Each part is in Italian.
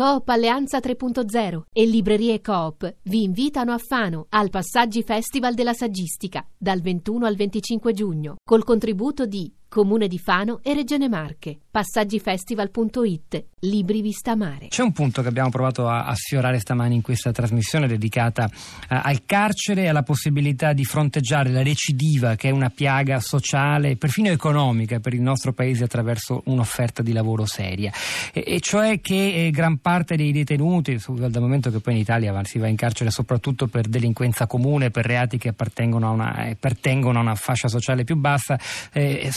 Coop Alleanza 3.0 e Librerie Coop vi invitano a Fano al Passaggi Festival della Saggistica dal 21 al 25 giugno col contributo di Comune di Fano e Regione Marche. Passaggifestival.it. Libri vista mare. C'è un punto che abbiamo provato a, a sfiorare stamani in questa trasmissione dedicata uh, al carcere e alla possibilità di fronteggiare la recidiva che è una piaga sociale, perfino economica per il nostro paese attraverso un'offerta di lavoro seria. E, e cioè che eh, gran parte dei detenuti, dal momento che poi in Italia si va in carcere soprattutto per delinquenza comune, per reati che appartengono a una, eh, appartengono a una fascia sociale più bassa, eh,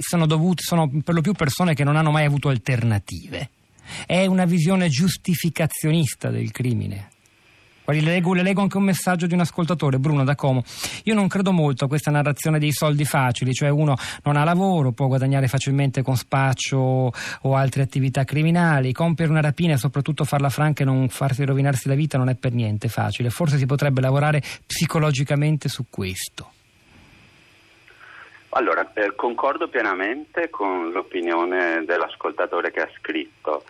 sono dovuti, sono per lo più persone che non hanno mai avuto alternative. È una visione giustificazionista del crimine. Le leggo, le leggo, anche un messaggio di un ascoltatore, Bruno da Como. Io non credo molto a questa narrazione dei soldi facili, cioè uno non ha lavoro, può guadagnare facilmente con spaccio o altre attività criminali, compiere una rapina e soprattutto farla franca e non farsi rovinarsi la vita non è per niente facile. Forse si potrebbe lavorare psicologicamente su questo. Allora, eh, concordo pienamente con l'opinione dell'ascoltatore che ha scritto,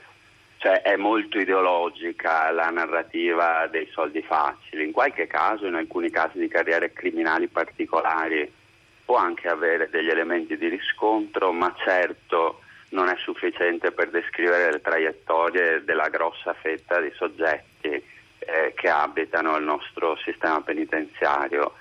cioè è molto ideologica la narrativa dei soldi facili, in qualche caso, in alcuni casi di carriere criminali particolari, può anche avere degli elementi di riscontro, ma certo non è sufficiente per descrivere le traiettorie della grossa fetta di soggetti eh, che abitano il nostro sistema penitenziario.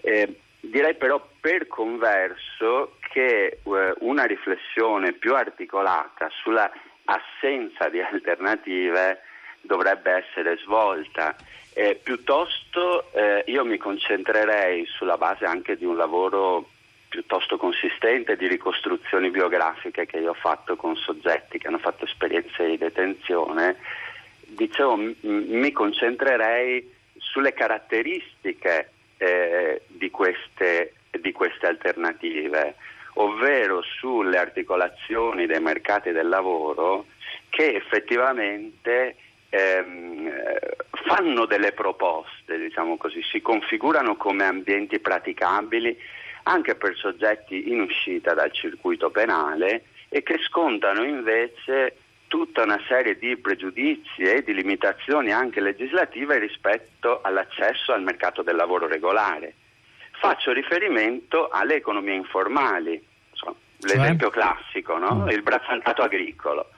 Eh, Direi però per converso che eh, una riflessione più articolata sulla assenza di alternative dovrebbe essere svolta. Eh, piuttosto eh, io mi concentrerei sulla base anche di un lavoro piuttosto consistente di ricostruzioni biografiche che io ho fatto con soggetti che hanno fatto esperienze di detenzione. Dicevo, m- mi concentrerei sulle caratteristiche eh, di, queste, di queste alternative, ovvero sulle articolazioni dei mercati del lavoro che effettivamente ehm, fanno delle proposte, diciamo così, si configurano come ambienti praticabili anche per soggetti in uscita dal circuito penale e che scontano invece tutta una serie di pregiudizi e di limitazioni anche legislative rispetto all'accesso al mercato del lavoro regolare. Faccio riferimento alle economie informali, l'esempio classico, no? Mm. il bracciantato agricolo.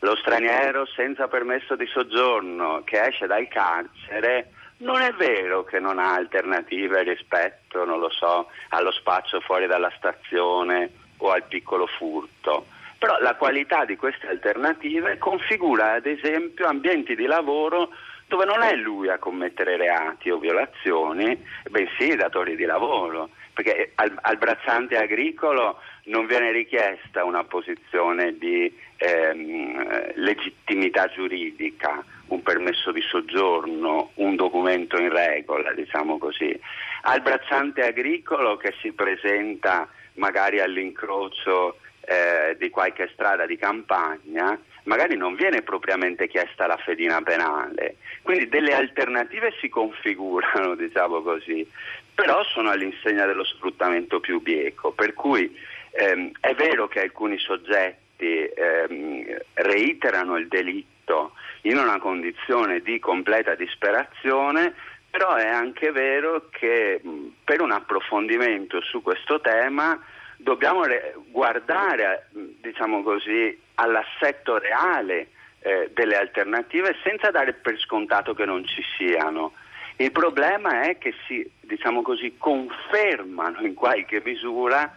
Lo straniero senza permesso di soggiorno che esce dal carcere non è vero che non ha alternative rispetto, non lo so, allo spaccio fuori dalla stazione o al piccolo furto però la qualità di queste alternative configura ad esempio ambienti di lavoro dove non è lui a commettere reati o violazioni, bensì i datori di lavoro, perché al, al bracciante agricolo non viene richiesta una posizione di ehm, legittimità giuridica, un permesso di soggiorno, un documento in regola, diciamo così. Al bracciante agricolo che si presenta magari all'incrocio eh, di qualche strada di campagna, magari non viene propriamente chiesta la fedina penale. Quindi delle alternative si configurano, diciamo così, però sono all'insegna dello sfruttamento più bieco, per cui ehm, è vero che alcuni soggetti ehm, reiterano il delitto in una condizione di completa disperazione, però è anche vero che per un approfondimento su questo tema dobbiamo re- guardare diciamo così, all'assetto reale eh, delle alternative senza dare per scontato che non ci siano. Il problema è che si diciamo così, confermano in qualche misura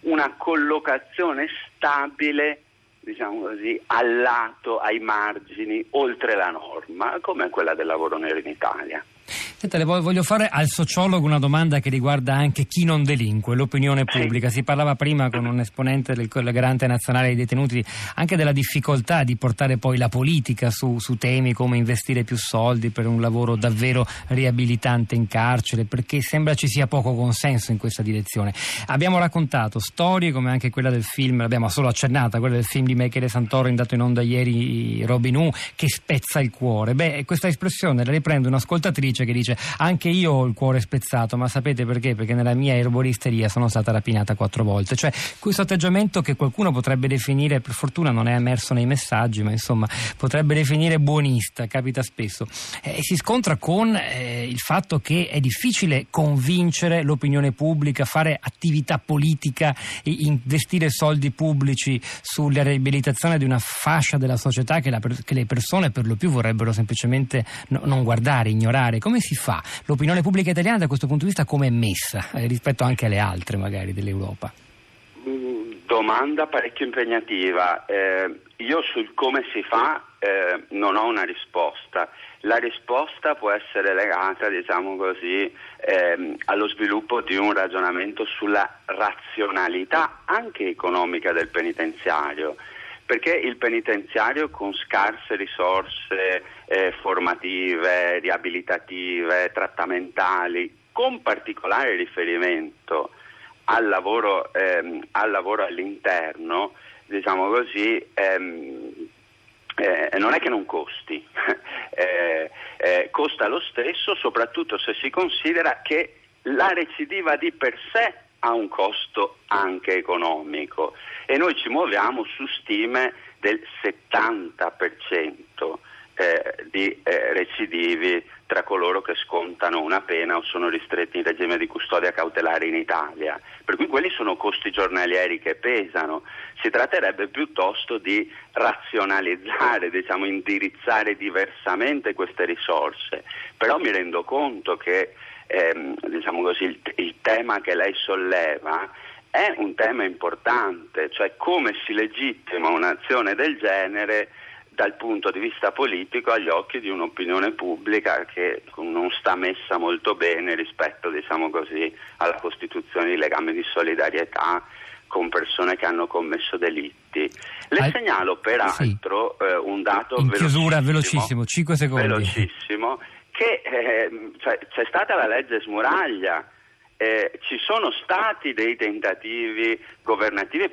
una collocazione stabile diciamo così, al lato, ai margini, oltre la norma, come quella del lavoro nero in Italia. Senta, le voglio fare al sociologo una domanda che riguarda anche chi non delinque, l'opinione pubblica. Si parlava prima con un esponente del Garante Nazionale dei Detenuti anche della difficoltà di portare poi la politica su, su temi come investire più soldi per un lavoro davvero riabilitante in carcere, perché sembra ci sia poco consenso in questa direzione. Abbiamo raccontato storie come anche quella del film, l'abbiamo solo accennata, quella del film di Michele Santoro indato in onda ieri Robin Hood, che spezza il cuore. Beh, questa espressione la riprende un'ascoltatrice che dice dice anche io ho il cuore spezzato, ma sapete perché? Perché nella mia erboristeria sono stata rapinata quattro volte. Cioè questo atteggiamento che qualcuno potrebbe definire, per fortuna non è emerso nei messaggi, ma insomma potrebbe definire buonista, capita spesso, eh, si scontra con eh, il fatto che è difficile convincere l'opinione pubblica, fare attività politica, investire soldi pubblici sulla riabilitazione di una fascia della società che, la, che le persone per lo più vorrebbero semplicemente no, non guardare, ignorare. Come si fa? L'opinione pubblica italiana da questo punto di vista come è messa eh, rispetto anche alle altre magari dell'Europa? Mm, domanda parecchio impegnativa. Eh, io sul come si fa eh, non ho una risposta. La risposta può essere legata, diciamo così, ehm, allo sviluppo di un ragionamento sulla razionalità anche economica del penitenziario perché il penitenziario con scarse risorse eh, formative, riabilitative, trattamentali, con particolare riferimento al lavoro, ehm, al lavoro all'interno, diciamo così, ehm, eh, non è che non costi, eh, eh, costa lo stesso, soprattutto se si considera che la recidiva di per sé ha un costo anche economico e noi ci muoviamo su stime del 70% eh, di eh, recidivi tra coloro che scontano una pena o sono ristretti in regime di custodia cautelare in Italia. Per cui quelli sono costi giornalieri che pesano. Si tratterebbe piuttosto di razionalizzare, diciamo, indirizzare diversamente queste risorse. Però mi rendo conto che ehm, diciamo così, il, il tema che lei solleva è un tema importante, cioè come si legittima un'azione del genere dal punto di vista politico agli occhi di un'opinione pubblica che non sta messa molto bene rispetto diciamo così, alla costituzione di legami di solidarietà con persone che hanno commesso delitti. Le Al... segnalo peraltro sì. eh, un dato In chiusura velocissimo, 5 secondi. Velocissimo, che eh, cioè, c'è stata la legge Smuraglia, eh, ci sono stati dei tentativi governativi